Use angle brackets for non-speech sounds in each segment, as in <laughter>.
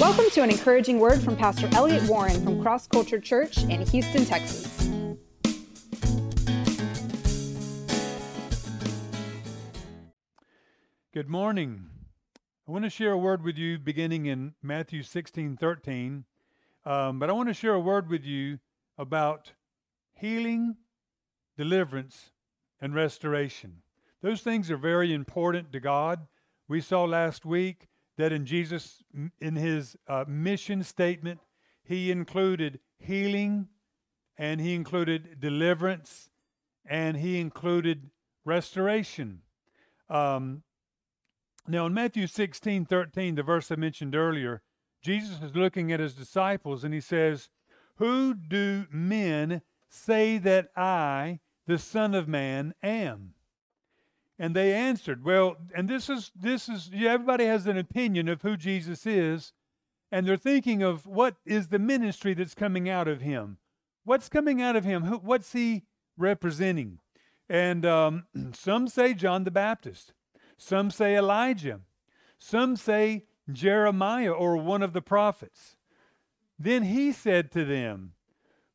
Welcome to an encouraging word from Pastor Elliot Warren from Cross Culture Church in Houston, Texas. Good morning. I want to share a word with you beginning in Matthew 16 13. Um, but I want to share a word with you about healing, deliverance, and restoration. Those things are very important to God. We saw last week that in Jesus, in his uh, mission statement, he included healing and he included deliverance and he included restoration. Um, now, in Matthew 16 13, the verse I mentioned earlier, Jesus is looking at his disciples and he says, Who do men say that I, the Son of Man, am? And they answered, Well, and this is this is everybody has an opinion of who Jesus is, and they're thinking of what is the ministry that's coming out of him. What's coming out of him? What's he representing? And um, <clears throat> some say John the Baptist. Some say Elijah. Some say Jeremiah or one of the prophets. Then he said to them,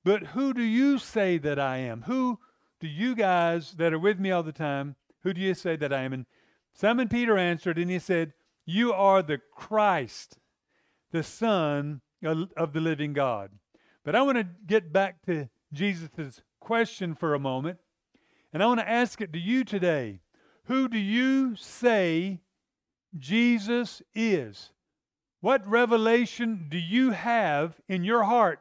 But who do you say that I am? Who do you guys that are with me all the time? Who do you say that I am? And Simon Peter answered, and he said, You are the Christ, the Son of the living God. But I want to get back to Jesus' question for a moment, and I want to ask it to you today. Who do you say Jesus is? What revelation do you have in your heart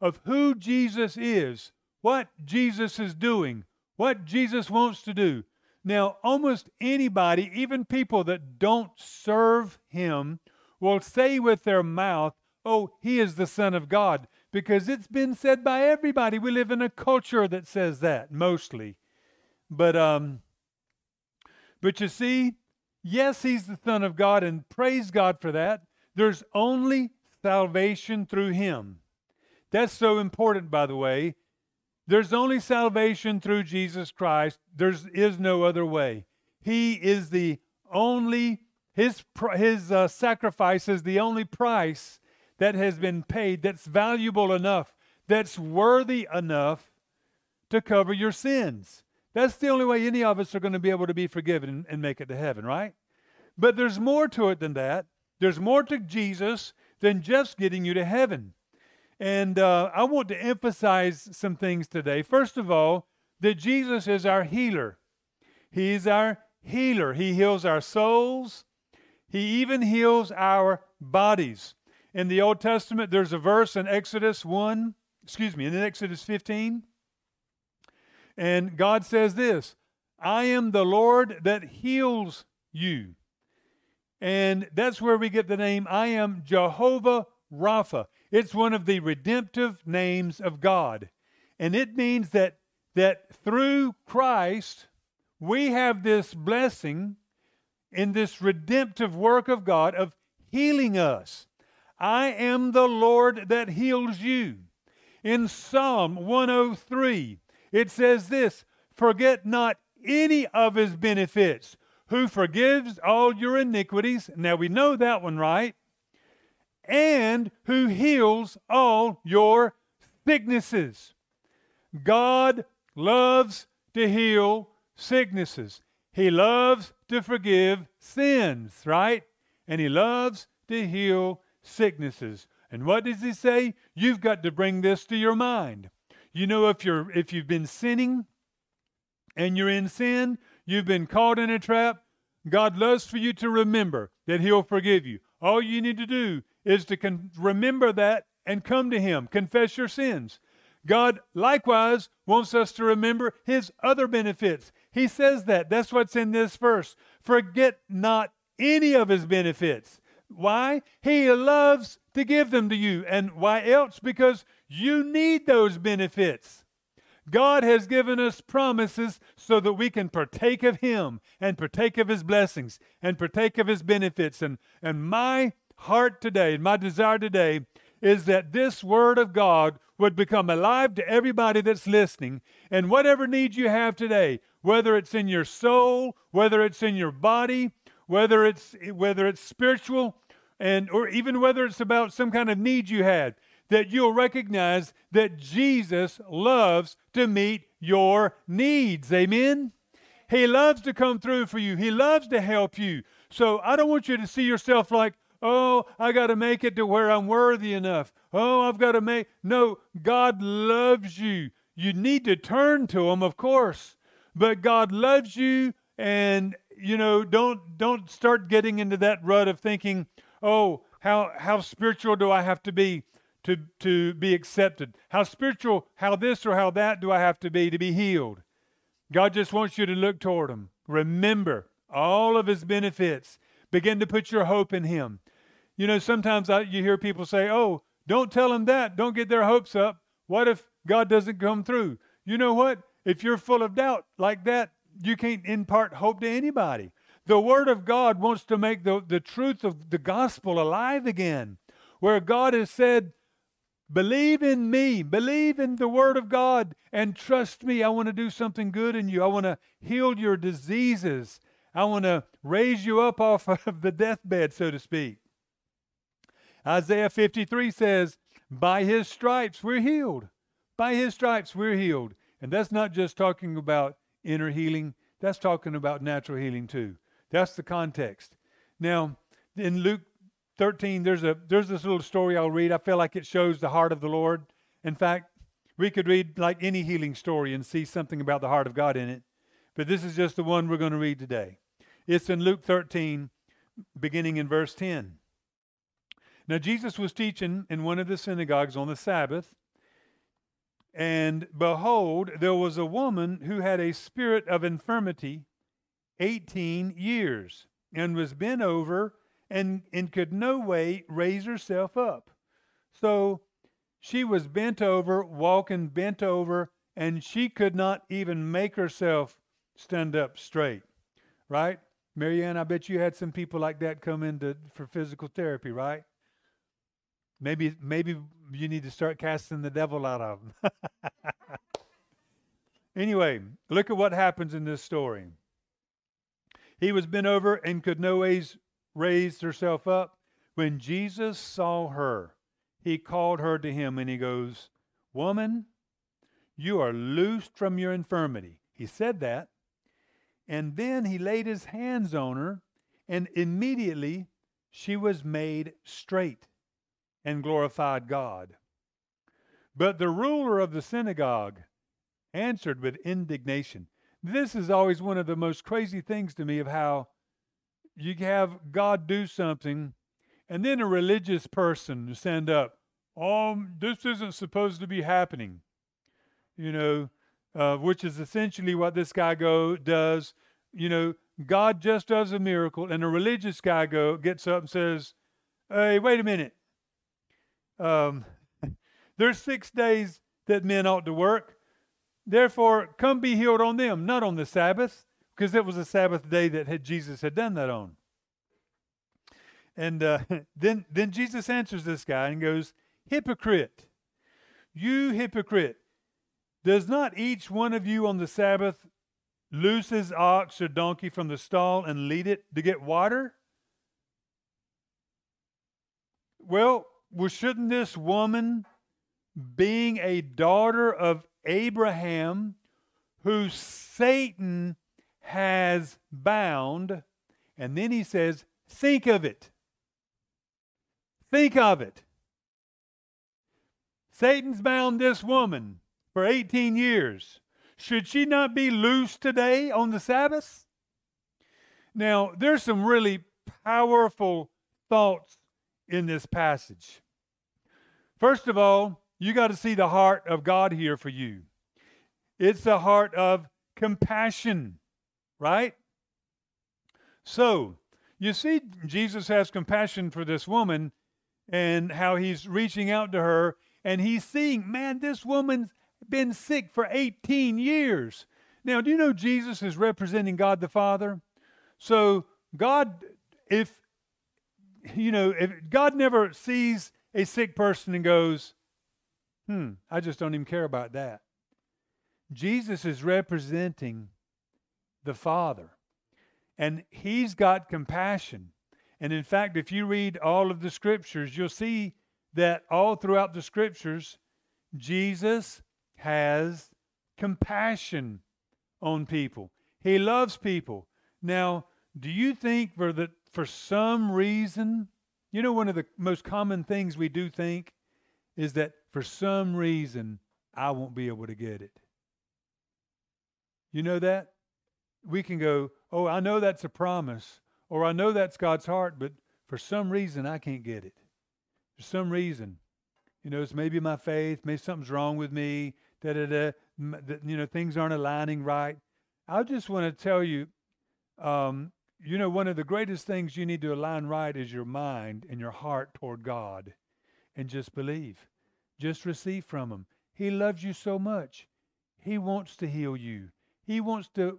of who Jesus is, what Jesus is doing, what Jesus wants to do? Now, almost anybody, even people that don't serve him, will say with their mouth, Oh, he is the Son of God, because it's been said by everybody. We live in a culture that says that mostly. But um but you see, yes, he's the Son of God, and praise God for that. There's only salvation through him. That's so important, by the way. There's only salvation through Jesus Christ. There is no other way. He is the only, his, his uh, sacrifice is the only price that has been paid that's valuable enough, that's worthy enough to cover your sins. That's the only way any of us are going to be able to be forgiven and, and make it to heaven, right? But there's more to it than that. There's more to Jesus than just getting you to heaven. And uh, I want to emphasize some things today. First of all, that Jesus is our healer. He's our healer. He heals our souls, He even heals our bodies. In the Old Testament, there's a verse in Exodus 1, excuse me, in Exodus 15. And God says this I am the Lord that heals you. And that's where we get the name I am Jehovah Rapha. It's one of the redemptive names of God. And it means that, that through Christ, we have this blessing in this redemptive work of God of healing us. I am the Lord that heals you. In Psalm 103, it says this Forget not any of his benefits, who forgives all your iniquities. Now we know that one, right? And who heals all your sicknesses. God loves to heal sicknesses. He loves to forgive sins, right? And He loves to heal sicknesses. And what does He say? You've got to bring this to your mind. You know, if you're if you've been sinning and you're in sin, you've been caught in a trap, God loves for you to remember that He'll forgive you. All you need to do is to con- remember that and come to Him. Confess your sins. God likewise wants us to remember His other benefits. He says that. That's what's in this verse. Forget not any of His benefits. Why? He loves to give them to you. And why else? Because you need those benefits. God has given us promises so that we can partake of Him and partake of His blessings and partake of His benefits. And, and my heart today, and my desire today, is that this Word of God would become alive to everybody that's listening. And whatever need you have today, whether it's in your soul, whether it's in your body, whether it's whether it's spiritual, and or even whether it's about some kind of need you had, that you'll recognize that Jesus loves to meet your needs. Amen. He loves to come through for you. He loves to help you. So I don't want you to see yourself like, oh, I got to make it to where I'm worthy enough. Oh, I've got to make. No, God loves you. You need to turn to Him, of course, but God loves you, and you know, don't don't start getting into that rut of thinking, oh, how how spiritual do I have to be to to be accepted? How spiritual, how this or how that do I have to be to be healed? God just wants you to look toward Him. Remember all of His benefits. Begin to put your hope in Him. You know, sometimes I, you hear people say, oh, don't tell them that. Don't get their hopes up. What if God doesn't come through? You know what? If you're full of doubt like that, you can't impart hope to anybody. The Word of God wants to make the, the truth of the gospel alive again, where God has said, Believe in me, believe in the Word of God, and trust me. I want to do something good in you. I want to heal your diseases. I want to raise you up off <laughs> of the deathbed, so to speak. Isaiah 53 says, By his stripes we're healed. By his stripes we're healed. And that's not just talking about inner healing, that's talking about natural healing too. That's the context. Now, in Luke 13, there's a there's this little story I'll read. I feel like it shows the heart of the Lord. In fact, we could read like any healing story and see something about the heart of God in it. But this is just the one we're going to read today. It's in Luke 13, beginning in verse 10. Now, Jesus was teaching in one of the synagogues on the Sabbath, and behold, there was a woman who had a spirit of infirmity 18 years, and was bent over and, and could no way raise herself up. So she was bent over, walking bent over, and she could not even make herself stand up straight. Right? Marianne, I bet you had some people like that come into for physical therapy, right? Maybe maybe you need to start casting the devil out of them. <laughs> anyway, look at what happens in this story. He was bent over and could no ways raise herself up. When Jesus saw her, he called her to him and he goes, Woman, you are loosed from your infirmity. He said that. And then he laid his hands on her, and immediately she was made straight and glorified God. But the ruler of the synagogue answered with indignation. This is always one of the most crazy things to me of how you have God do something and then a religious person to stand up. Oh, this isn't supposed to be happening. You know, uh, which is essentially what this guy go does. You know, God just does a miracle, and a religious guy go gets up and says, "Hey, wait a minute. Um, <laughs> there's six days that men ought to work. Therefore, come be healed on them, not on the Sabbath, because it was a Sabbath day that had, Jesus had done that on. And uh, <laughs> then, then Jesus answers this guy and goes, Hypocrite, you hypocrite, does not each one of you on the Sabbath loose his ox or donkey from the stall and lead it to get water? Well, well, shouldn't this woman, being a daughter of Abraham, who Satan has bound, and then he says, think of it. Think of it. Satan's bound this woman for 18 years. Should she not be loose today on the Sabbath? Now, there's some really powerful thoughts in this passage. First of all, you got to see the heart of God here for you. It's the heart of compassion, right? So, you see, Jesus has compassion for this woman and how he's reaching out to her, and he's seeing, man, this woman's been sick for 18 years. Now, do you know Jesus is representing God the Father? So, God, if, you know, if God never sees a sick person and goes, hmm, I just don't even care about that. Jesus is representing the Father, and he's got compassion. And in fact, if you read all of the scriptures, you'll see that all throughout the scriptures, Jesus has compassion on people. He loves people. Now, do you think for the for some reason, you know one of the most common things we do think is that for some reason I won't be able to get it. You know that? We can go, "Oh, I know that's a promise," or "I know that's God's heart, but for some reason I can't get it." For some reason, you know, it's maybe my faith, maybe something's wrong with me, da da da. You know, things aren't aligning right. I just want to tell you, um, you know, one of the greatest things you need to align right is your mind and your heart toward God, and just believe, just receive from Him. He loves you so much. He wants to heal you. He wants to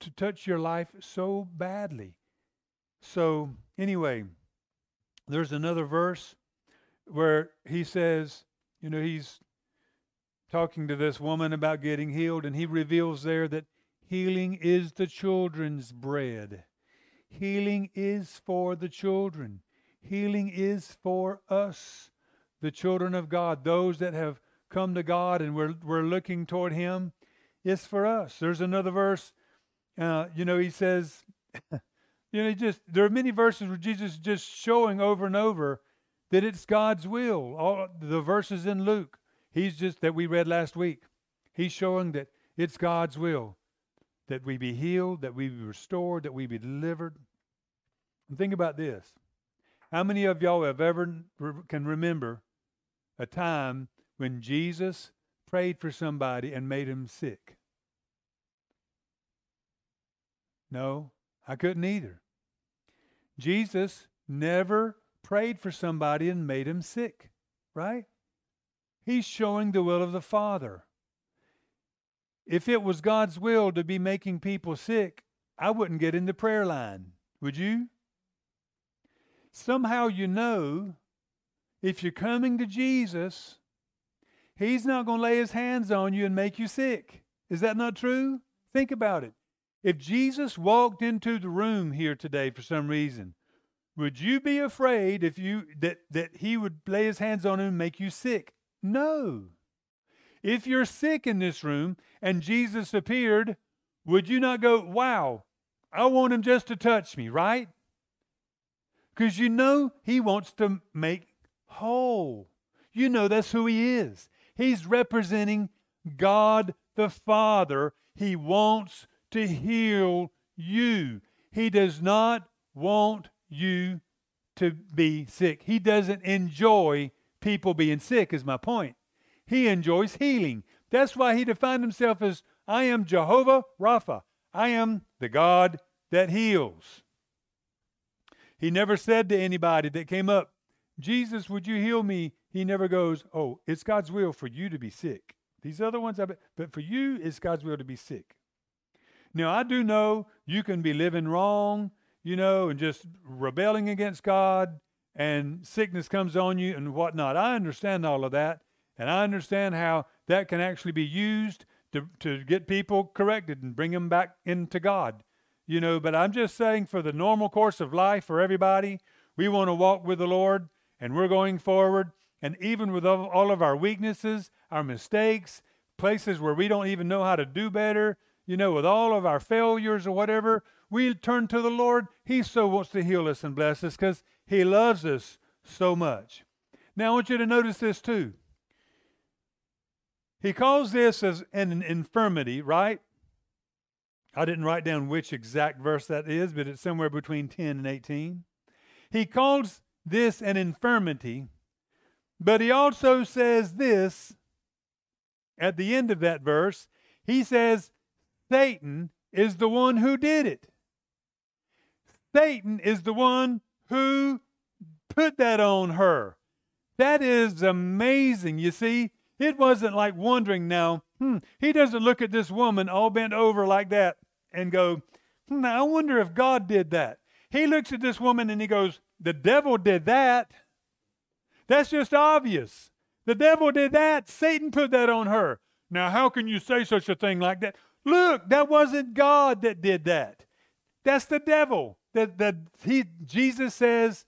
to touch your life so badly. So anyway, there's another verse where he says, you know, he's talking to this woman about getting healed, and he reveals there that healing is the children's bread. Healing is for the children. Healing is for us, the children of God, those that have come to God and we're, we're looking toward Him. It's for us. There's another verse, uh, you know, he says, you know, he just there are many verses where Jesus is just showing over and over that it's God's will. All the verses in Luke, he's just that we read last week. He's showing that it's God's will that we be healed, that we be restored, that we be delivered. And think about this. How many of y'all have ever can remember a time when Jesus prayed for somebody and made him sick? No, I couldn't either. Jesus never prayed for somebody and made him sick, right? He's showing the will of the Father. If it was God's will to be making people sick, I wouldn't get in the prayer line, would you? Somehow you know if you're coming to Jesus, He's not going to lay His hands on you and make you sick. Is that not true? Think about it. If Jesus walked into the room here today for some reason, would you be afraid if you that that he would lay his hands on you and make you sick? No. If you're sick in this room and Jesus appeared, would you not go, "Wow, I want him just to touch me," right? Cuz you know he wants to make whole. You know that's who he is. He's representing God the Father. He wants to heal you. He does not want you to be sick. He doesn't enjoy people being sick, is my point. He enjoys healing. That's why he defined himself as I am Jehovah Rapha. I am the God that heals. He never said to anybody that came up, Jesus, would you heal me? He never goes, Oh, it's God's will for you to be sick. These other ones, but for you, it's God's will to be sick. Now, I do know you can be living wrong you know, and just rebelling against God and sickness comes on you and whatnot. I understand all of that. And I understand how that can actually be used to, to get people corrected and bring them back into God. You know, but I'm just saying for the normal course of life for everybody, we want to walk with the Lord and we're going forward. And even with all of our weaknesses, our mistakes, places where we don't even know how to do better, you know, with all of our failures or whatever, we turn to the Lord, He so wants to heal us and bless us because He loves us so much. Now, I want you to notice this too. He calls this as an infirmity, right? I didn't write down which exact verse that is, but it's somewhere between 10 and 18. He calls this an infirmity, but he also says this at the end of that verse. He says, Satan is the one who did it. Satan is the one who put that on her. That is amazing. You see, it wasn't like wondering now, hmm, he doesn't look at this woman all bent over like that and go, hmm, I wonder if God did that. He looks at this woman and he goes, The devil did that. That's just obvious. The devil did that. Satan put that on her. Now, how can you say such a thing like that? Look, that wasn't God that did that. That's the devil. that, that he, Jesus says,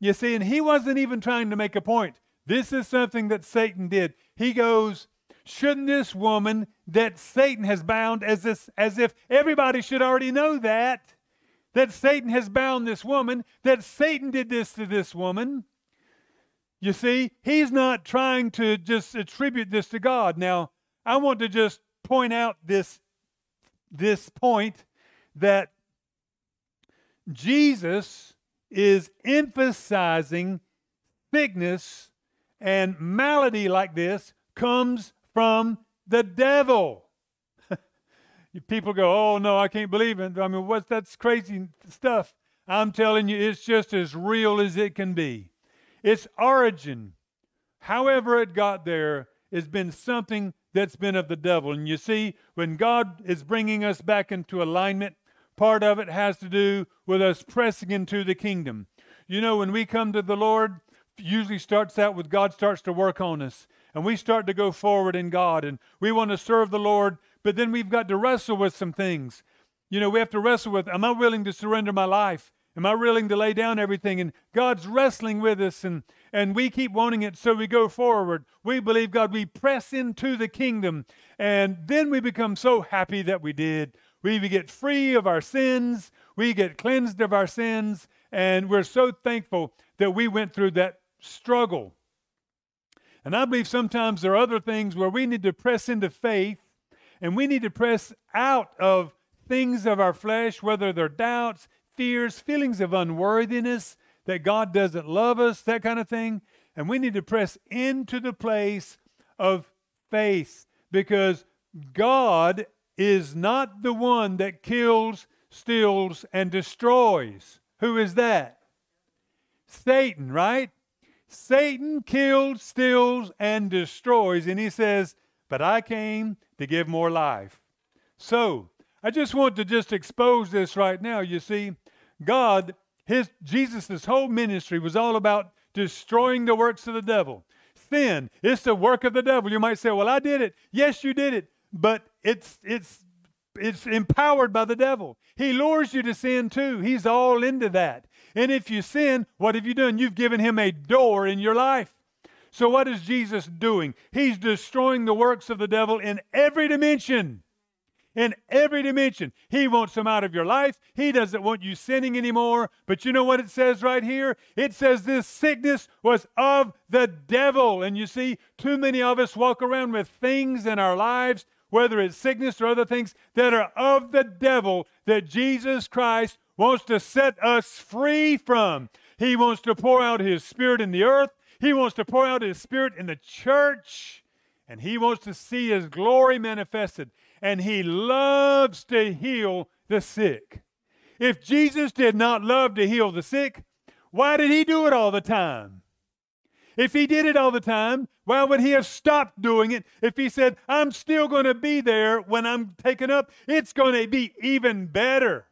you see, and he wasn't even trying to make a point. This is something that Satan did. He goes, Shouldn't this woman that Satan has bound, as, this, as if everybody should already know that, that Satan has bound this woman, that Satan did this to this woman? You see, he's not trying to just attribute this to God. Now, I want to just point out this, this point that Jesus is emphasizing sickness and malady like this comes from the devil. <laughs> People go, oh no, I can't believe it. I mean, what's that's crazy stuff? I'm telling you, it's just as real as it can be. Its origin, however it got there, has been something that's been of the devil. And you see, when God is bringing us back into alignment, part of it has to do with us pressing into the kingdom. You know, when we come to the Lord, usually starts out with God starts to work on us and we start to go forward in God and we want to serve the Lord, but then we've got to wrestle with some things. You know, we have to wrestle with am I willing to surrender my life? Am I willing to lay down everything? And God's wrestling with us and and we keep wanting it so we go forward. We believe God, we press into the kingdom and then we become so happy that we did. We get free of our sins, we get cleansed of our sins, and we're so thankful that we went through that struggle. And I believe sometimes there are other things where we need to press into faith and we need to press out of things of our flesh, whether they're doubts, fears, feelings of unworthiness, that God doesn't love us, that kind of thing. And we need to press into the place of faith because God is not the one that kills, steals, and destroys. Who is that? Satan, right? Satan kills, steals, and destroys. And he says, But I came to give more life. So, I just want to just expose this right now. You see, God, his Jesus' whole ministry was all about destroying the works of the devil. Sin, it's the work of the devil. You might say, Well, I did it. Yes, you did it, but it's it's it's empowered by the devil. He lures you to sin too. He's all into that. And if you sin, what have you done? You've given him a door in your life. So, what is Jesus doing? He's destroying the works of the devil in every dimension. In every dimension. He wants them out of your life. He doesn't want you sinning anymore. But you know what it says right here? It says this sickness was of the devil. And you see, too many of us walk around with things in our lives, whether it's sickness or other things, that are of the devil that Jesus Christ wants to set us free from. He wants to pour out His Spirit in the earth. He wants to pour out His Spirit in the church. And He wants to see His glory manifested. And He loves to heal the sick. If Jesus did not love to heal the sick, why did He do it all the time? If He did it all the time, why would He have stopped doing it? If He said, I'm still going to be there when I'm taken up, it's going to be even better.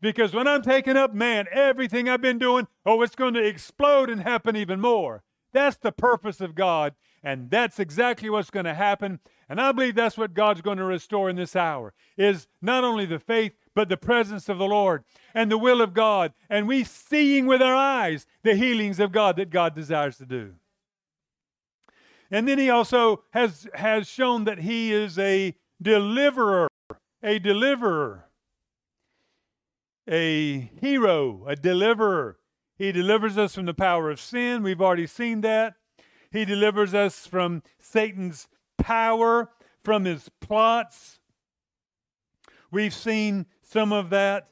Because when I'm taken up, man, everything I've been doing, oh, it's going to explode and happen even more. That's the purpose of God, and that's exactly what's going to happen. And I believe that's what God's going to restore in this hour is not only the faith, but the presence of the Lord and the will of God, and we seeing with our eyes the healings of God that God desires to do. And then he also has has shown that he is a deliverer, a deliverer a hero, a deliverer. He delivers us from the power of sin. We've already seen that. He delivers us from Satan's power, from his plots. We've seen some of that.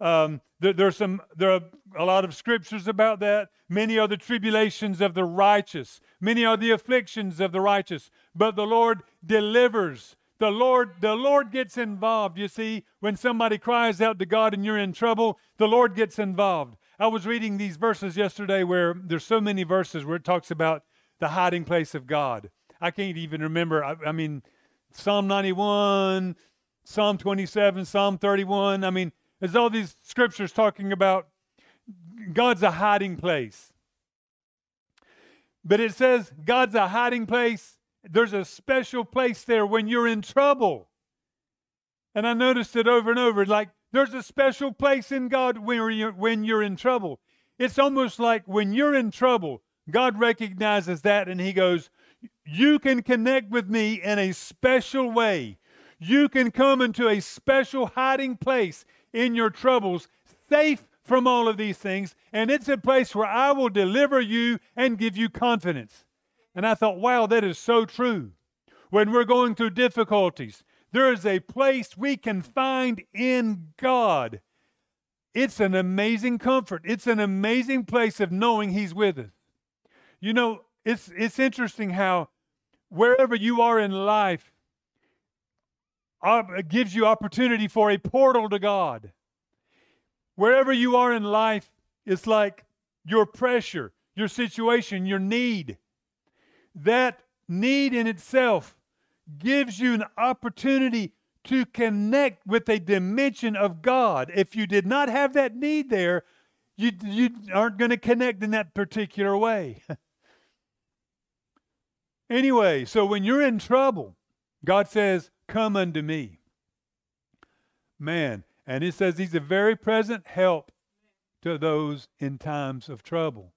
Um, there, there's some, there are a lot of scriptures about that. Many are the tribulations of the righteous, many are the afflictions of the righteous, but the Lord delivers the Lord, the Lord gets involved. You see, when somebody cries out to God and you're in trouble, the Lord gets involved. I was reading these verses yesterday where there's so many verses where it talks about the hiding place of God. I can't even remember. I, I mean, Psalm 91, Psalm 27, Psalm 31. I mean, there's all these scriptures talking about God's a hiding place. But it says God's a hiding place there's a special place there when you're in trouble. And I noticed it over and over. Like There's a special place in God when you're, when you're in trouble. It's almost like when you're in trouble, God recognizes that and He goes, You can connect with me in a special way. You can come into a special hiding place in your troubles, safe from all of these things, and it's a place where I will deliver you and give you confidence. And I thought, wow, that is so true. When we're going through difficulties, there is a place we can find in God. It's an amazing comfort. It's an amazing place of knowing He's with us. You know, it's, it's interesting how wherever you are in life gives you opportunity for a portal to God. Wherever you are in life, it's like your pressure, your situation, your need. That need in itself gives you an opportunity to connect with a dimension of God. If you did not have that need there, you, you aren't going to connect in that particular way. <laughs> anyway, so when you're in trouble, God says, Come unto me. Man, and it says he's a very present help to those in times of trouble.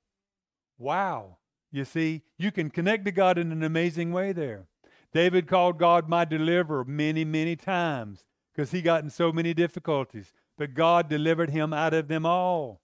Wow. You see, you can connect to God in an amazing way there. David called God my deliverer many, many times because he got in so many difficulties, but God delivered him out of them all.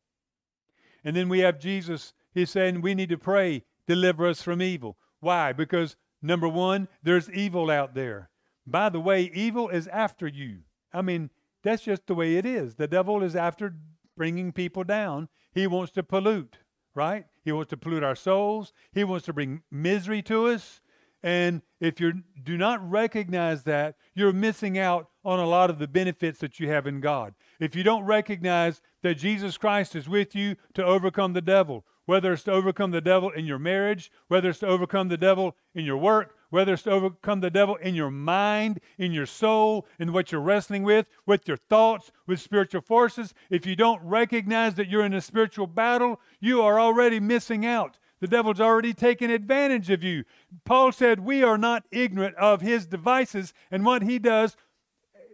And then we have Jesus. He's saying we need to pray, deliver us from evil. Why? Because number one, there's evil out there. By the way, evil is after you. I mean, that's just the way it is. The devil is after bringing people down. He wants to pollute, right? He wants to pollute our souls. He wants to bring misery to us. And if you do not recognize that, you're missing out on a lot of the benefits that you have in God. If you don't recognize that Jesus Christ is with you to overcome the devil, whether it's to overcome the devil in your marriage, whether it's to overcome the devil in your work, whether it's to overcome the devil in your mind, in your soul, in what you're wrestling with, with your thoughts, with spiritual forces. If you don't recognize that you're in a spiritual battle, you are already missing out. The devil's already taken advantage of you. Paul said, We are not ignorant of his devices and what he does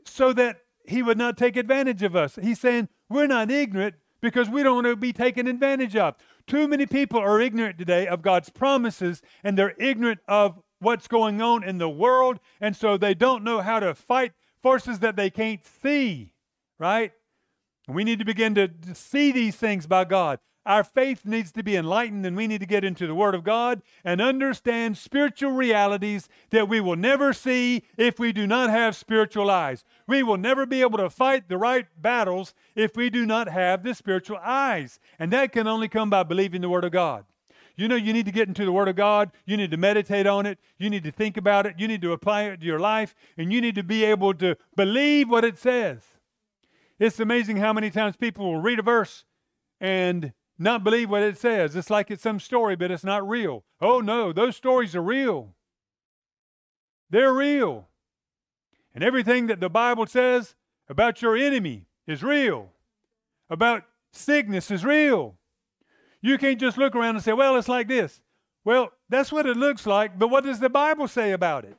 so that he would not take advantage of us. He's saying, We're not ignorant because we don't want to be taken advantage of. Too many people are ignorant today of God's promises and they're ignorant of what's going on in the world, and so they don't know how to fight forces that they can't see, right? We need to begin to, see these things by God. Our faith needs to be enlightened, and we need to get into the Word of God and understand spiritual realities that we will never see if we do not have spiritual eyes. We will never be able to fight the right battles if we do not have the spiritual eyes. And that can only come by believing the Word of God. You know, you need to get into the Word of God. You need to meditate on it. You need to think about it. You need to apply it to your life. And you need to be able to believe what it says. It's amazing how many times people will read a verse and not believe what it says. It's like it's some story, but it's not real. Oh, no, those stories are real. They're real. And everything that the Bible says about your enemy is real, about sickness is real, you can't just look around and say, well, it's like this. Well, that's what it looks like, but what does the Bible say about it?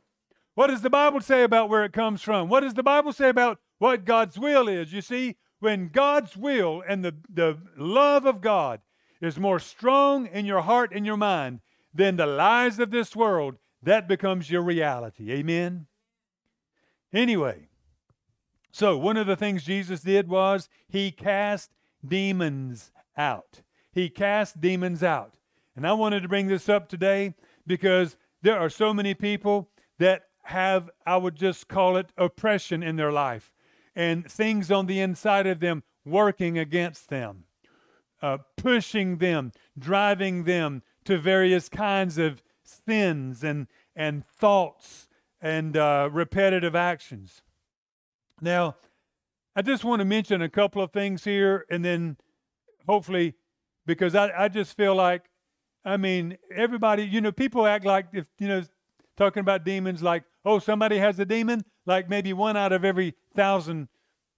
What does the Bible say about where it comes from? What does the Bible say about what God's will is? You see, when God's will and the, the love of God is more strong in your heart and your mind than the lies of this world, that becomes your reality. Amen? Anyway, so one of the things Jesus did was he cast demons out. He cast demons out. And I wanted to bring this up today because there are so many people that have, I would just call it oppression in their life and things on the inside of them working against them, uh, pushing them, driving them to various kinds of sins and, and thoughts and uh, repetitive actions. Now, I just want to mention a couple of things here and then hopefully because I, I just feel like, I mean, everybody, you know, people act like if, you know, talking about demons like, oh, somebody has a demon, like maybe one out of every thousand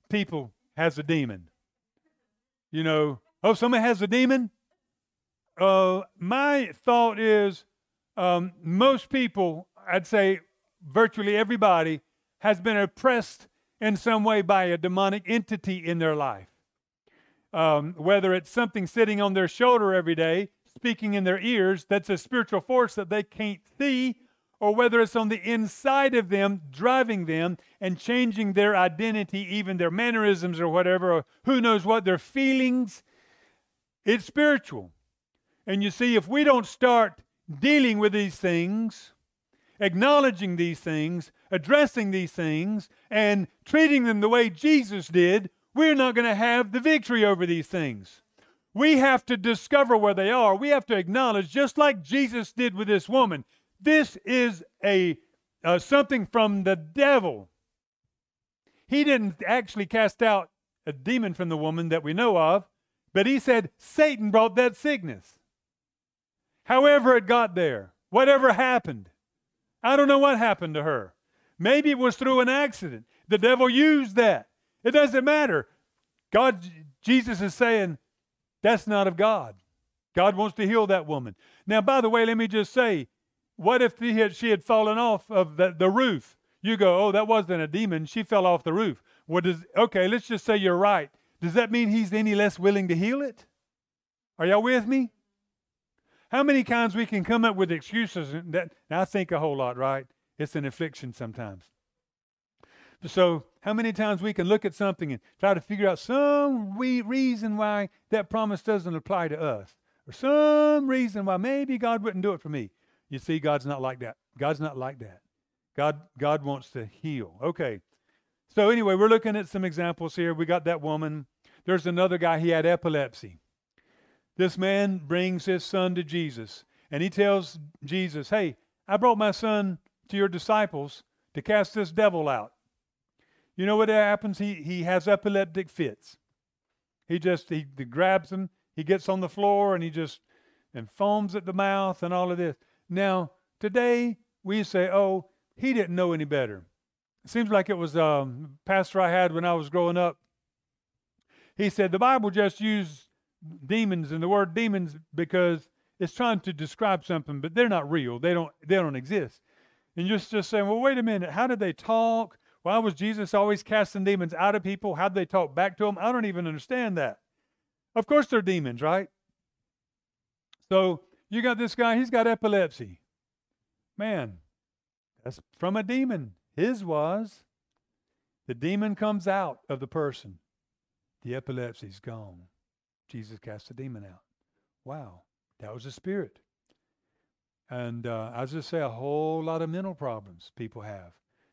people has a demon. You know, oh, somebody has a demon? Uh, my thought is um, most people, I'd say virtually everybody, has been oppressed in some way by a demonic entity in their life. Um, whether it's something sitting on their shoulder every day, speaking in their ears, that's a spiritual force that they can't see, or whether it's on the inside of them, driving them and changing their identity, even their mannerisms or whatever, or who knows what, their feelings. It's spiritual. And you see, if we don't start dealing with these things, acknowledging these things, addressing these things, and treating them the way Jesus did, we're not going to have the victory over these things. We have to discover where they are. We have to acknowledge, just like Jesus did with this woman, this is a uh, something from the devil. He didn't actually cast out a demon from the woman that we know of, but he said Satan brought that sickness. However, it got there, whatever happened, I don't know what happened to her. Maybe it was through an accident. The devil used that. It doesn't matter. God, Jesus is saying, that's not of God. God wants to heal that woman. Now, by the way, let me just say, what if had, she had fallen off of the, the roof? You go, oh, that wasn't a demon. She fell off the roof. What does, okay, let's just say you're right. Does that mean he's any less willing to heal it? Are y'all with me? How many times we can come up with excuses that I think a whole lot, right? It's an affliction sometimes. So, how many times we can look at something and try to figure out some re- reason why that promise doesn't apply to us, or some reason why maybe God wouldn't do it for me. You see, God's not like that. God's not like that. God, God wants to heal. Okay. So anyway, we're looking at some examples here. We got that woman. There's another guy. He had epilepsy. This man brings his son to Jesus, and he tells Jesus, "Hey, I brought my son to your disciples to cast this devil out." You know what happens? He, he has epileptic fits. He just he, he grabs him, he gets on the floor, and he just and foams at the mouth and all of this. Now, today we say, oh, he didn't know any better. It seems like it was a pastor I had when I was growing up. He said the Bible just used demons and the word demons because it's trying to describe something, but they're not real. They don't they don't exist. And you're just saying, well, wait a minute, how did they talk? Why was Jesus always casting demons out of people? How'd they talk back to them? I don't even understand that. Of course they're demons, right? So you got this guy, he's got epilepsy. Man, that's from a demon. His was. The demon comes out of the person. The epilepsy's gone. Jesus cast the demon out. Wow, that was a spirit. And uh, I just say a whole lot of mental problems people have.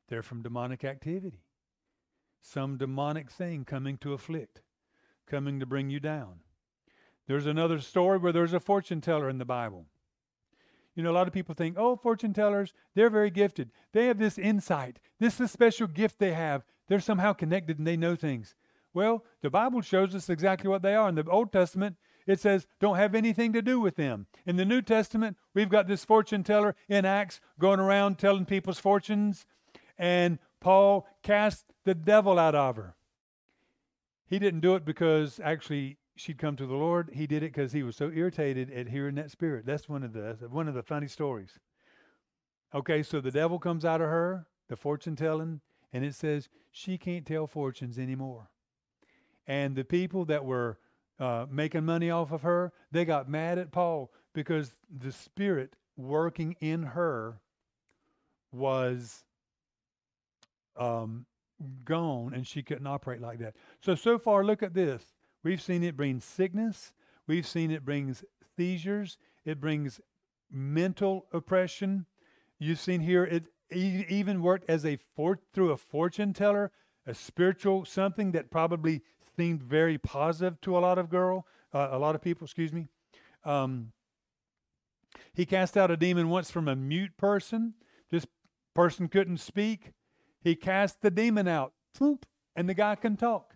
They're from demonic activity. Some demonic thing coming to afflict, coming to bring you down. There's another story where there's a fortune teller in the Bible. You know, a lot of people think, oh, fortune tellers, they're very gifted. They have this insight. This is a special gift they have. They're somehow connected and they know things. Well, the Bible shows us exactly what they are. In the Old Testament, it says, don't have anything to do with them. In the New Testament, we've got this fortune teller in Acts going around telling people's fortunes and Paul cast the devil out of her. He didn't do it because actually she'd come to the Lord. He did it because he was so irritated at hearing that spirit. That's one of the one of the funny stories. Okay, so the devil comes out of her, the fortune telling, and it says she can't tell fortunes anymore. And the people that were uh, making money off of her, they got mad at Paul because the spirit working in her was um, gone and she couldn't operate like that. So, so far, look at this. We've seen it bring sickness. We've seen it brings seizures. It brings mental oppression. You've seen here it even worked as a for, through a fortune teller, a spiritual something that probably seemed very positive to a lot of girl, uh, a lot of people. Excuse me. Um, he cast out a demon once from a mute person. This person couldn't speak. He cast the demon out, and the guy can talk.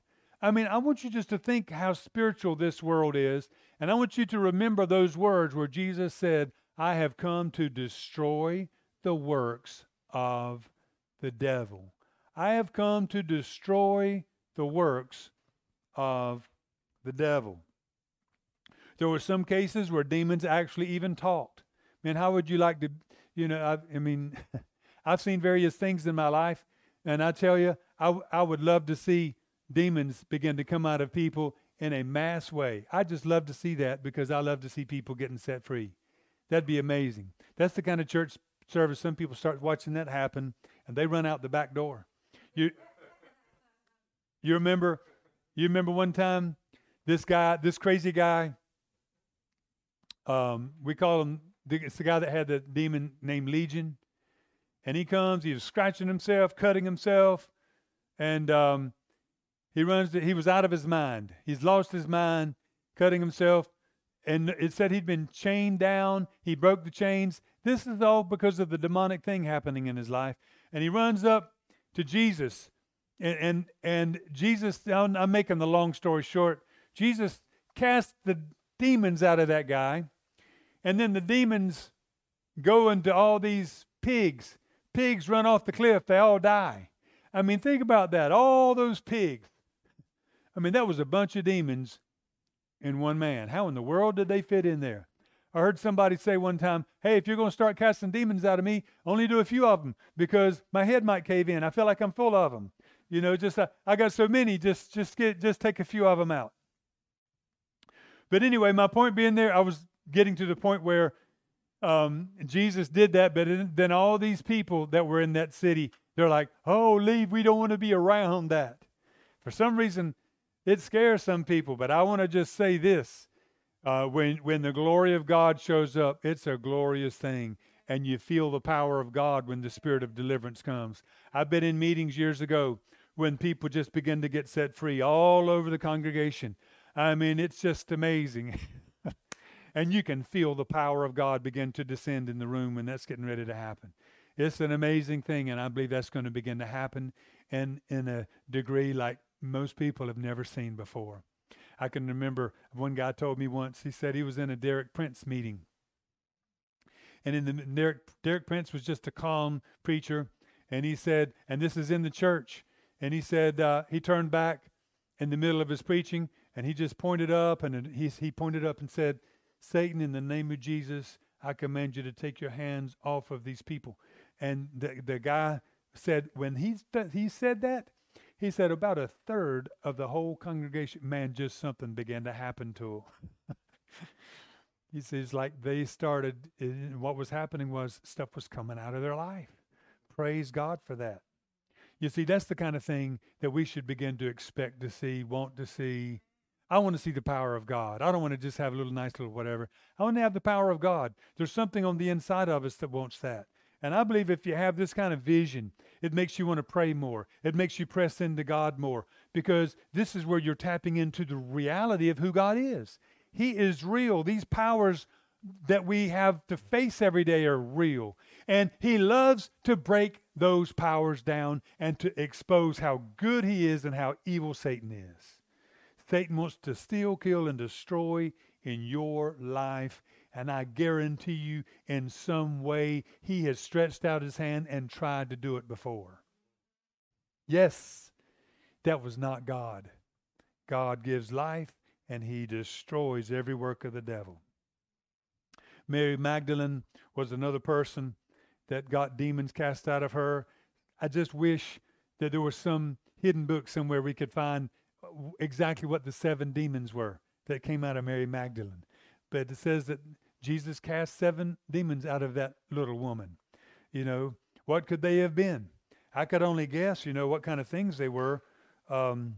I mean, I want you just to think how spiritual this world is, and I want you to remember those words where Jesus said, I have come to destroy the works of the devil. I have come to destroy the works of the devil. There were some cases where demons actually even talked. Man, how would you like to, you know, I, I mean, <laughs> I've seen various things in my life and I tell you, I, I would love to see demons begin to come out of people in a mass way. I just love to see that because I love to see people getting set free. That'd be amazing. That's the kind of church service some people start watching that happen and they run out the back door. You you remember you remember one time this guy, this crazy guy, um, we call him it's the guy that had the demon named Legion. And he comes, he was scratching himself, cutting himself, and um, he runs. To, he was out of his mind. He's lost his mind, cutting himself, and it said he'd been chained down. He broke the chains. This is all because of the demonic thing happening in his life. And he runs up to Jesus, and and, and Jesus. I'm making the long story short. Jesus cast the demons out of that guy, and then the demons go into all these pigs. Pigs run off the cliff. They all die. I mean, think about that. All those pigs. I mean, that was a bunch of demons in one man. How in the world did they fit in there? I heard somebody say one time, "Hey, if you're going to start casting demons out of me, only do a few of them because my head might cave in. I feel like I'm full of them. You know, just uh, I got so many. Just just get just take a few of them out." But anyway, my point being there, I was getting to the point where um, Jesus did that, but then all these people that were in that city, they're like, "Oh, leave! We don't want to be around that." For some reason, it scares some people, but I want to just say this. Uh, when, when the glory of God shows up, it's a glorious thing. And you feel the power of God when the spirit of deliverance comes. I've been in meetings years ago when people just begin to get set free all over the congregation. I mean, it's just amazing. <laughs> and you can feel the power of God begin to descend in the room when that's getting ready to happen. It's an amazing thing, and I believe that's going to begin to happen in, in a degree like most people have never seen before. I can remember one guy told me once, he said he was in a Derek Prince meeting. And in the Derek, Derek Prince was just a calm preacher. And he said, and this is in the church. And he said, uh, he turned back in the middle of his preaching and he just pointed up and he, he pointed up and said, Satan, in the name of Jesus, I command you to take your hands off of these people. And the, the guy said, when he, he said that, he said about a third of the whole congregation, man, just something began to happen to them. <laughs> he says, like they started, what was happening was stuff was coming out of their life. Praise God for that. You see, that's the kind of thing that we should begin to expect to see, want to see. I want to see the power of God. I don't want to just have a little nice little whatever. I want to have the power of God. There's something on the inside of us that wants that. And I believe if you have this kind of vision, it makes you want to pray more. It makes you press into God more because this is where you're tapping into the reality of who God is. He is real. These powers that we have to face every day are real. And He loves to break those powers down and to expose how good He is and how evil Satan is. Satan wants to steal, kill, and destroy in your life. And I guarantee you, in some way, he has stretched out his hand and tried to do it before. Yes, that was not God. God gives life and he destroys every work of the devil. Mary Magdalene was another person that got demons cast out of her. I just wish that there was some hidden book somewhere we could find uh, exactly what the seven demons were that came out of Mary Magdalene. But it says that Jesus cast seven demons out of that little woman. You know, what could they have been? I could only guess, you know, what kind of things they were. Um,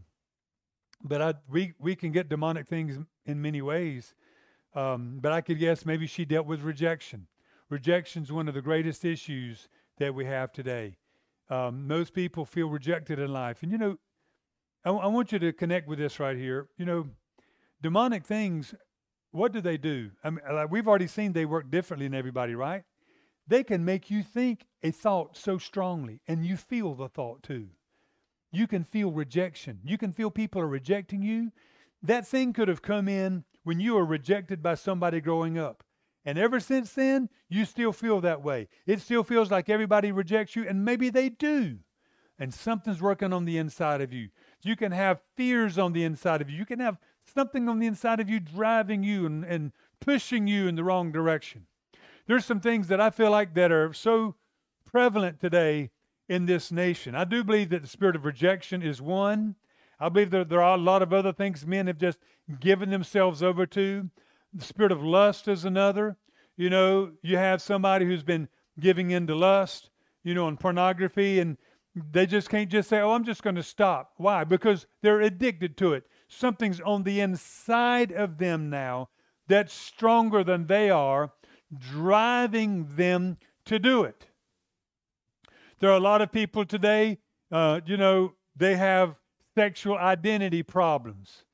but I, we, we can get demonic things in many ways. Um, but I could guess maybe she dealt with rejection. Rejection is one of the greatest issues that we have today. Um, most people feel rejected in life. And, you know, I, I want you to connect with this right here. You know, demonic things what do they do? I mean, like we've already seen they work differently in everybody, right? They can make you think a thought so strongly, and you feel the thought too. You can feel rejection. You can feel people are rejecting you. That thing could have come in when you were rejected by somebody growing up. And ever since then, you still feel that way. It still feels like everybody rejects you, and maybe they do. And something's working on the inside of you. You can have fears on the inside of you. You can have something on the inside of you driving you and, and pushing you in the wrong direction. There's some things that I feel like that are so prevalent today in this nation. I do believe that the spirit of rejection is one. I believe that there are a lot of other things men have just given themselves over to. The spirit of lust is another. You know, you have somebody who's been giving in to lust, you know, and pornography, and they just can't just say, oh, I'm just going to stop. Why? Because they're addicted to it. Something's on the inside of them now that's stronger than they are, driving them to do it. There are a lot of people today, uh, you know, they have sexual identity problems.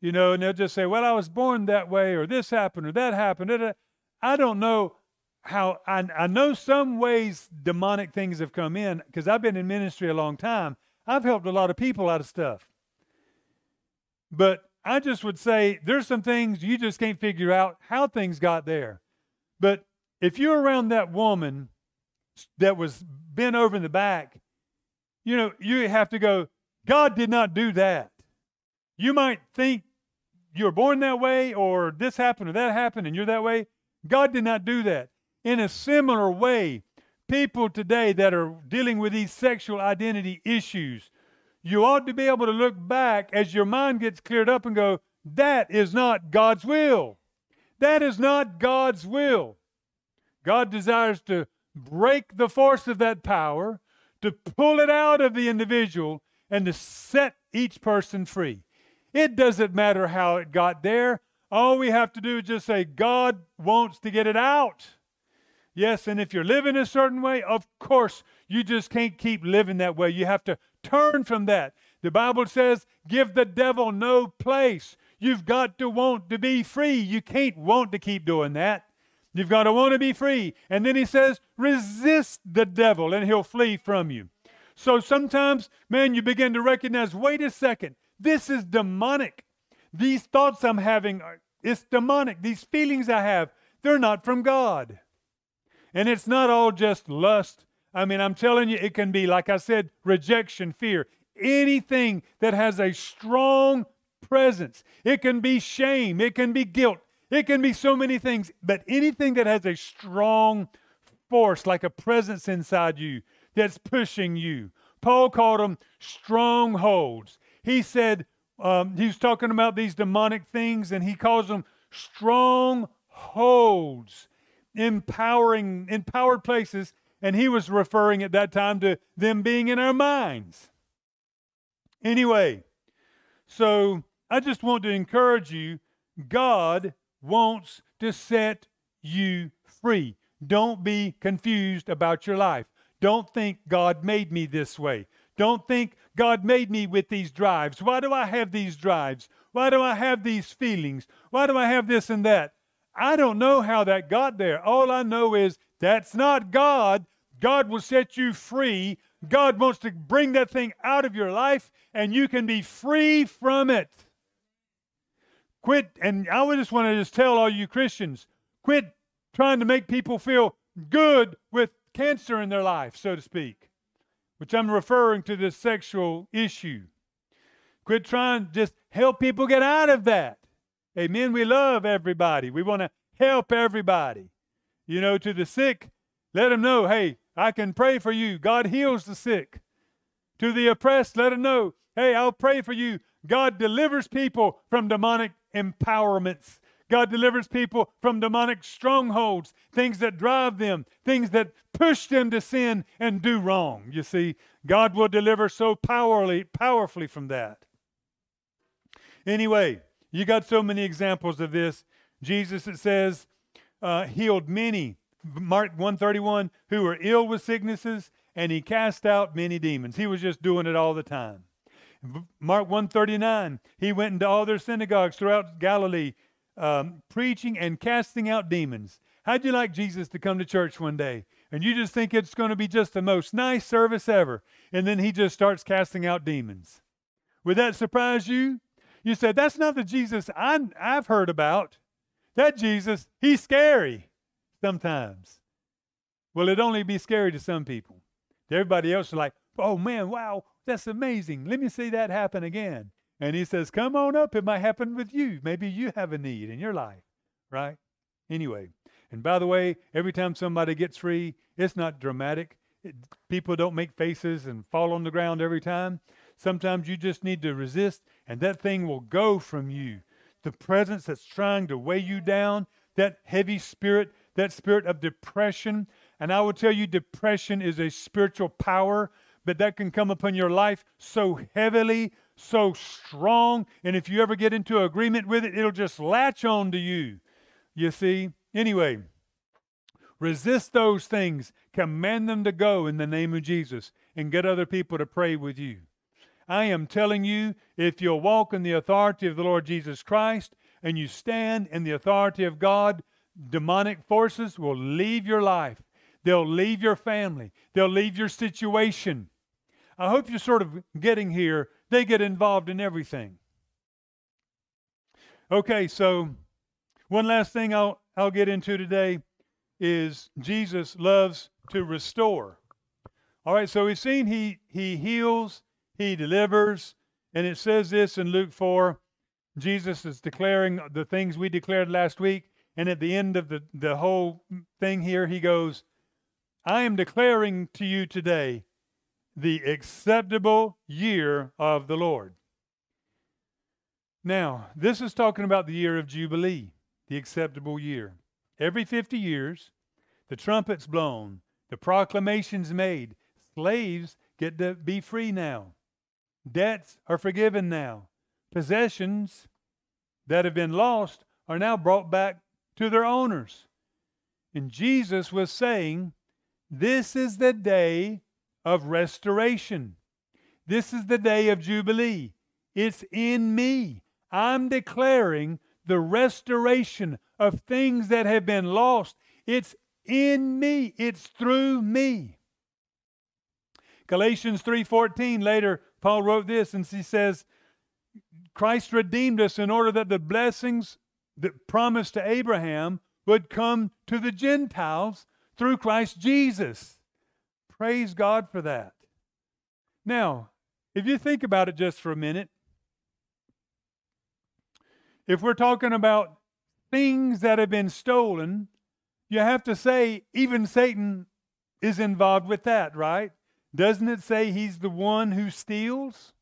You know, and they'll just say, well, I was born that way, or this happened, or that happened. I don't know how, I, I know some ways demonic things have come in because I've been in ministry a long time. I've helped a lot of people out of stuff. But I just would say there's some things you just can't figure out how things got there. But if you're around that woman that was bent over in the back, you know, you have to go, God did not do that. You might think you were born that way or this happened or that happened and you're that way. God did not do that. In a similar way, people today that are dealing with these sexual identity issues, you ought to be able to look back as your mind gets cleared up and go, that is not God's will. That is not God's will. God desires to break the force of that power, to pull it out of the individual, and to set each person free. It doesn't matter how it got there. All we have to do is just say, God wants to get it out. Yes, and if you're living a certain way, of course, you just can't keep living that way. You have to turn from that. The Bible says, give the devil no place. You've got to want to be free. You can't want to keep doing that. You've got to want to be free. And then he says, resist the devil and he'll flee from you. So sometimes, man, you begin to recognize wait a second, this is demonic. These thoughts I'm having, it's demonic. These feelings I have, they're not from God. And it's not all just lust. I mean, I'm telling you, it can be, like I said, rejection, fear, anything that has a strong presence. It can be shame, it can be guilt, it can be so many things, but anything that has a strong force, like a presence inside you that's pushing you. Paul called them strongholds. He said, um, he was talking about these demonic things, and he calls them strongholds, empowering, empowered places. And he was referring at that time to them being in our minds. Anyway, so I just want to encourage you God wants to set you free. Don't be confused about your life. Don't think God made me this way. Don't think God made me with these drives. Why do I have these drives? Why do I have these feelings? Why do I have this and that? I don't know how that got there. All I know is that's not God. God will set you free. God wants to bring that thing out of your life and you can be free from it. Quit, and I would just want to just tell all you Christians quit trying to make people feel good with cancer in their life, so to speak, which I'm referring to this sexual issue. Quit trying to just help people get out of that. Amen. We love everybody. We want to help everybody. You know, to the sick, let them know, hey, I can pray for you. God heals the sick. To the oppressed, let them know, hey, I'll pray for you. God delivers people from demonic empowerments. God delivers people from demonic strongholds, things that drive them, things that push them to sin and do wrong. You see, God will deliver so powerfully, powerfully from that. Anyway, you got so many examples of this. Jesus, it says, uh, healed many, Mark 131, who were ill with sicknesses, and he cast out many demons. He was just doing it all the time. Mark 139, he went into all their synagogues throughout Galilee, um, preaching and casting out demons. How'd you like Jesus to come to church one day? And you just think it's going to be just the most nice service ever. And then he just starts casting out demons. Would that surprise you? You said, that's not the Jesus I, I've heard about. That Jesus, he's scary sometimes. Well, it'd only be scary to some people. Everybody else is like, oh man, wow, that's amazing. Let me see that happen again. And he says, Come on up. It might happen with you. Maybe you have a need in your life, right? Anyway, and by the way, every time somebody gets free, it's not dramatic. it, people don't make faces and fall on the ground every time. Sometimes you just need to resist, and that thing will go from you. The presence that's trying to weigh you down, that heavy spirit, that spirit of depression. And I will tell you, depression is a spiritual power, but that can come upon your life so heavily, so strong. And if you ever get into agreement with it, it'll just latch on to you. You see? Anyway, resist those things, command them to go in the name of Jesus, and get other people to pray with you. I am telling you, if you'll walk in the authority of the Lord Jesus Christ and you stand in the authority of God, demonic forces will leave your life. They'll leave your family. They'll leave your situation. I hope you're sort of getting here. They get involved in everything. Okay, so one last thing I'll, I'll get into today is Jesus loves to restore. All right, so we've seen he, he heals, he delivers. And it says this in Luke 4 Jesus is declaring the things we declared last week. And at the end of the, the whole thing here, he goes, I am declaring to you today the acceptable year of the Lord. Now, this is talking about the year of Jubilee, the acceptable year. Every 50 years, the trumpet's blown, the proclamation's made. Slaves get to be free now. Debts are forgiven now. Possessions that have been lost are now brought back to their owners. And Jesus was saying, This is the day of restoration. This is the day of Jubilee. It's in me. I'm declaring the restoration of things that have been lost. It's in me. It's through me. Galatians 3:14 later Paul wrote this and he says, Christ redeemed us in order that the blessings that promised to Abraham would come to the Gentiles through Christ Jesus. Praise God for that. Now, if you think about it just for a minute, if we're talking about things that have been stolen, you have to say even Satan is involved with that, right? Doesn't it say he's the one who steals?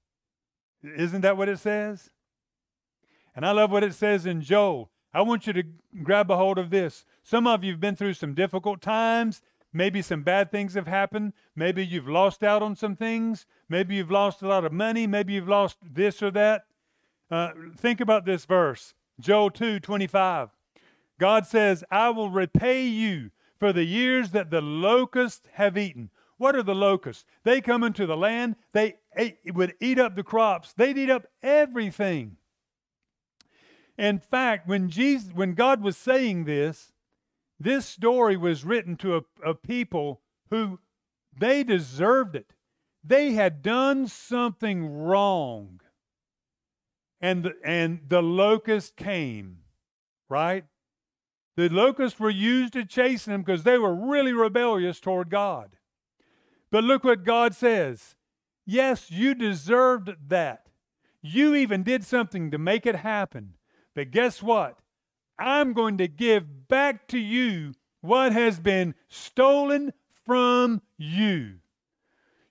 Isn't that what it says? And I love what it says in Joel. I want you to grab a hold of this. Some of you have been through some difficult times. Maybe some bad things have happened. Maybe you've lost out on some things. Maybe you've lost a lot of money. Maybe you've lost this or that. Uh, think about this verse Joel 2 25. God says, I will repay you for the years that the locusts have eaten. What are the locusts? They come into the land, they ate, would eat up the crops, they'd eat up everything. In fact, when Jesus when God was saying this, this story was written to a, a people who they deserved it. They had done something wrong. And the, and the locust came, right? The locusts were used to chase them because they were really rebellious toward God. But look what God says. Yes, you deserved that. You even did something to make it happen. But guess what? I'm going to give back to you what has been stolen from you.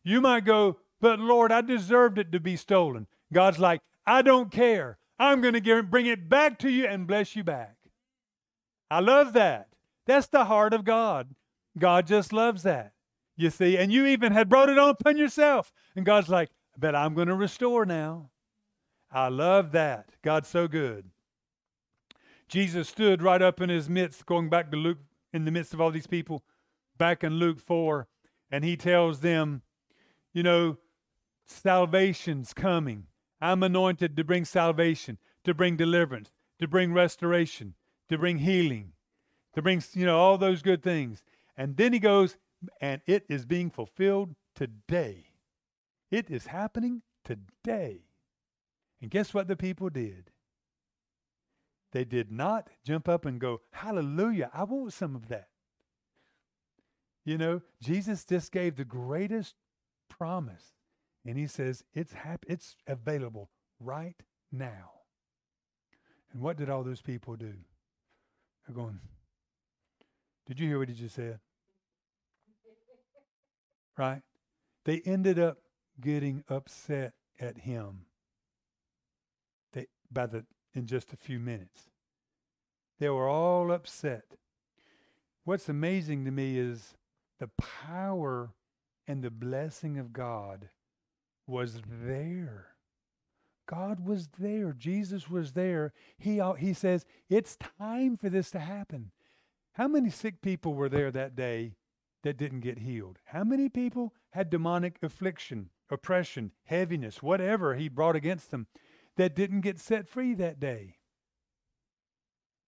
You might go, but Lord, I deserved it to be stolen. God's like, I don't care. I'm going to bring it back to you and bless you back. I love that. That's the heart of God. God just loves that. You see, and you even had brought it on upon yourself. And God's like, but I'm going to restore now. I love that. God's so good. Jesus stood right up in his midst, going back to Luke, in the midst of all these people, back in Luke 4, and he tells them, you know, salvation's coming. I'm anointed to bring salvation, to bring deliverance, to bring restoration, to bring healing, to bring, you know, all those good things. And then he goes, and it is being fulfilled today. It is happening today. And guess what the people did? They did not jump up and go, Hallelujah, I want some of that. You know, Jesus just gave the greatest promise. And he says, it's, hap- it's available right now. And what did all those people do? They're going, Did you hear what he just said? Right? They ended up getting upset at him. They by the in just a few minutes. They were all upset. What's amazing to me is the power and the blessing of God was there. God was there. Jesus was there. He, he says, It's time for this to happen. How many sick people were there that day that didn't get healed? How many people had demonic affliction, oppression, heaviness, whatever he brought against them that didn't get set free that day?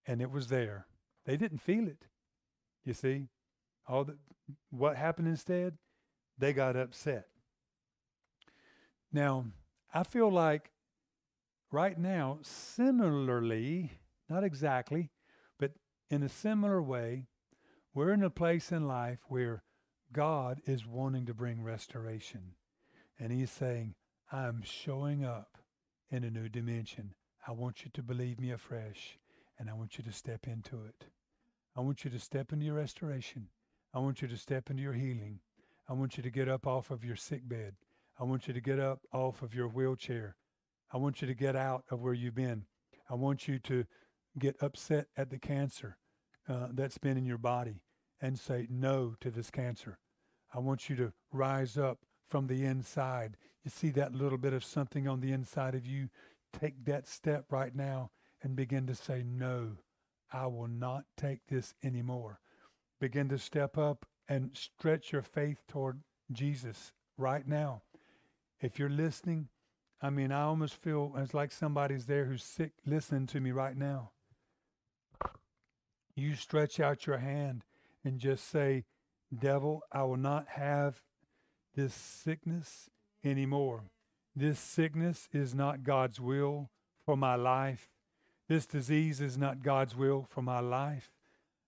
And it was there. They didn't feel it. You see, all the, what happened instead? They got upset. Now, I feel like right now, similarly, not exactly, but in a similar way, we're in a place in life where God is wanting to bring restoration. And He's saying, I'm showing up in a new dimension. I want you to believe me afresh, and I want you to step into it. I want you to step into your restoration. I want you to step into your healing. I want you to get up off of your sick bed. I want you to get up off of your wheelchair. I want you to get out of where you've been. I want you to get upset at the cancer uh, that's been in your body and say no to this cancer. I want you to rise up from the inside. You see that little bit of something on the inside of you? Take that step right now and begin to say, No, I will not take this anymore. Begin to step up and stretch your faith toward Jesus right now. If you're listening, I mean, I almost feel it's like somebody's there who's sick listening to me right now. You stretch out your hand and just say, Devil, I will not have this sickness anymore. This sickness is not God's will for my life. This disease is not God's will for my life.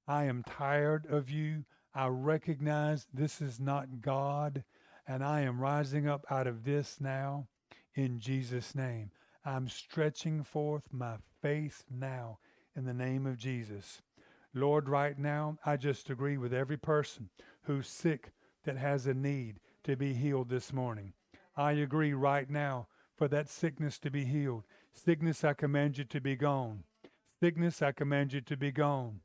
I am tired of you. I recognize this is not God, and I am rising up out of this now in Jesus' name. I'm stretching forth my faith now in the name of Jesus. Lord, right now, I just agree with every person who's sick that has a need to be healed this morning. I agree right now for that sickness to be healed. Sickness, I command you to be gone. Sickness, I command you to be gone.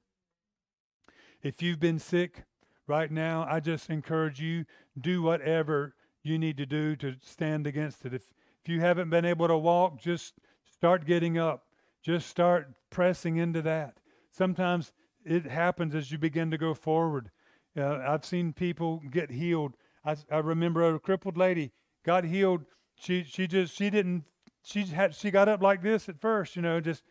If you've been sick right now, I just encourage you do whatever you need to do to stand against it. If if you haven't been able to walk, just start getting up. Just start pressing into that. Sometimes it happens as you begin to go forward. Uh, I've seen people get healed. I, I remember a crippled lady got healed. She she just she didn't she had she got up like this at first, you know, just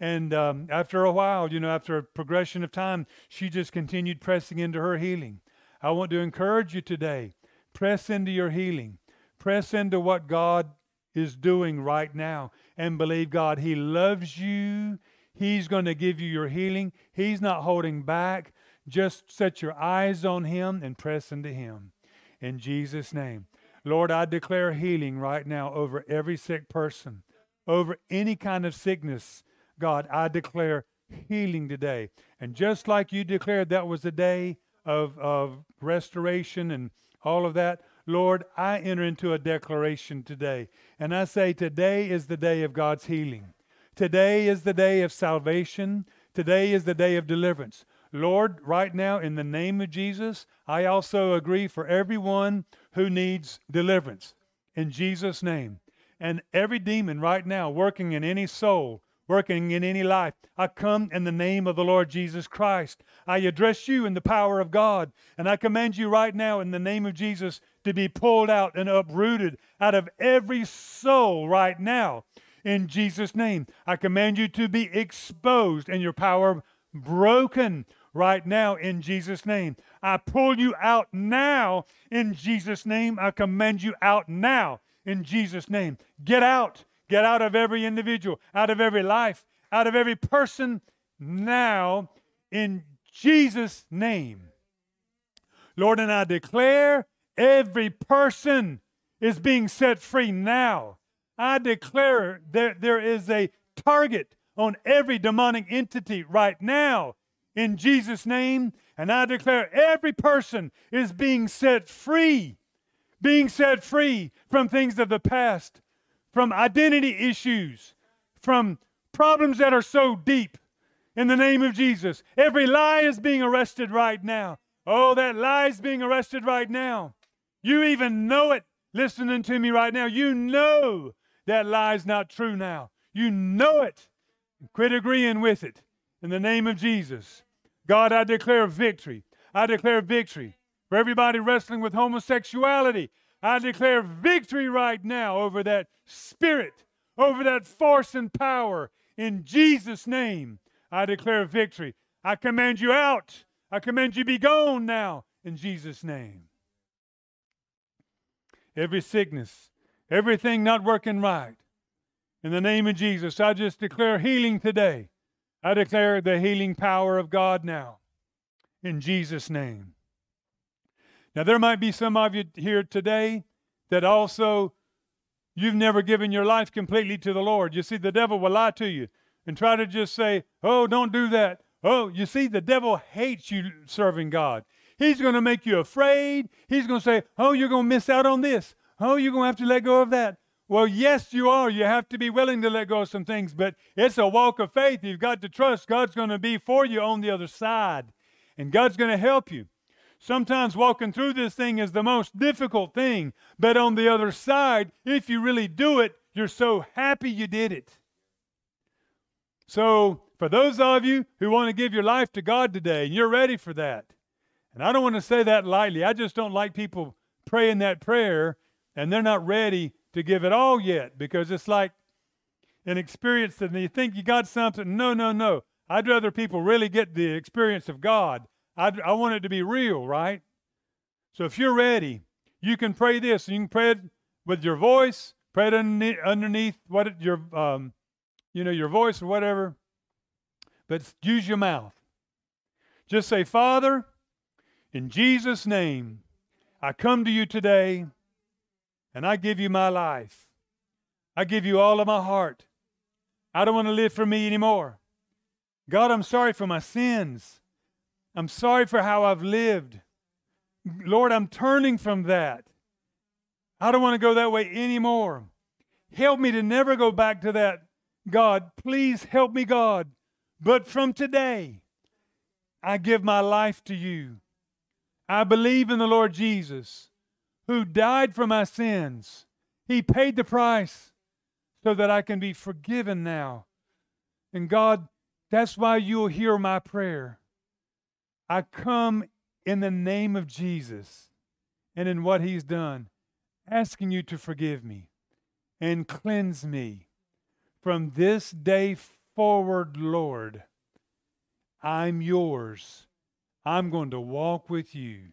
and um, after a while, you know, after a progression of time, she just continued pressing into her healing. I want to encourage you today: press into your healing, press into what God is doing right now and believe God. He loves you. He's going to give you your healing. He's not holding back. Just set your eyes on Him and press into Him. In Jesus' name. Lord, I declare healing right now over every sick person, over any kind of sickness. God, I declare healing today. And just like you declared that was the day of, of restoration and all of that, Lord, I enter into a declaration today. And I say, today is the day of God's healing. Today is the day of salvation. Today is the day of deliverance. Lord, right now, in the name of Jesus, I also agree for everyone who needs deliverance. In Jesus' name. And every demon right now working in any soul, working in any life. I come in the name of the Lord Jesus Christ. I address you in the power of God, and I command you right now in the name of Jesus to be pulled out and uprooted out of every soul right now. In Jesus' name, I command you to be exposed and your power broken right now in Jesus' name. I pull you out now in Jesus' name. I command you out now in Jesus' name. Get out Get out of every individual, out of every life, out of every person now in Jesus' name. Lord, and I declare every person is being set free now. I declare that there is a target on every demonic entity right now in Jesus' name. And I declare every person is being set free being set free from things of the past, from identity issues, from problems that are so deep. In the name of Jesus, every lie is being arrested right now. Oh, that lie is being arrested right now. You even know it listening to me right now. You know that lie is not true now. You know it. Quit agreeing with it. In the name of Jesus. God, I declare victory. I declare victory. For everybody wrestling with homosexuality, I declare victory right now over that spirit, over that force and power. In Jesus' name, I declare victory. I command you out. I command you be gone now in Jesus' name. Every sickness, everything not working right, in the name of Jesus, I just declare healing today. I declare the healing power of God now. In Jesus' name. Now, there might be some of you here today that also you've never given your life completely to the Lord. You see, the devil will lie to you and try to just say, Oh, don't do that. Oh, you see, the devil hates you serving God. He's going to make you afraid. He's going to say, Oh, you're going to miss out on this. Oh, you're going to have to let go of that. Well, yes, you are. You have to be willing to let go of some things, but it's a walk of faith. You've got to trust God's going to be for you on the other side, and God's going to help you. Sometimes walking through this thing is the most difficult thing, but on the other side, if you really do it, you're so happy you did it. So, for those of you who want to give your life to God today, and you're ready for that, and I don't want to say that lightly, I just don't like people praying that prayer and they're not ready to give it all yet because it's like an experience that you think you got something. No, no, no. I'd rather people really get the experience of God. I'd, I want it to be real, right? So if you're ready, you can pray this. You can pray it with your voice, pray it underneath, underneath what your, um, you know, your voice or whatever. But use your mouth. Just say, Father, in Jesus' name, I come to you today and I give you my life. I give you all of my heart. I don't want to live for me anymore. God, I'm sorry for my sins. I'm sorry for how I've lived. Lord, I'm turning from that. I don't want to go that way anymore. Help me to never go back to that. God, please help me, God. But from today, I give my life to you. I believe in the Lord Jesus who died for my sins. He paid the price so that I can be forgiven now. And God, that's why you'll hear my prayer. I come in the name of Jesus and in what he's done, asking you to forgive me and cleanse me. From this day forward, Lord, I'm yours. I'm going to walk with you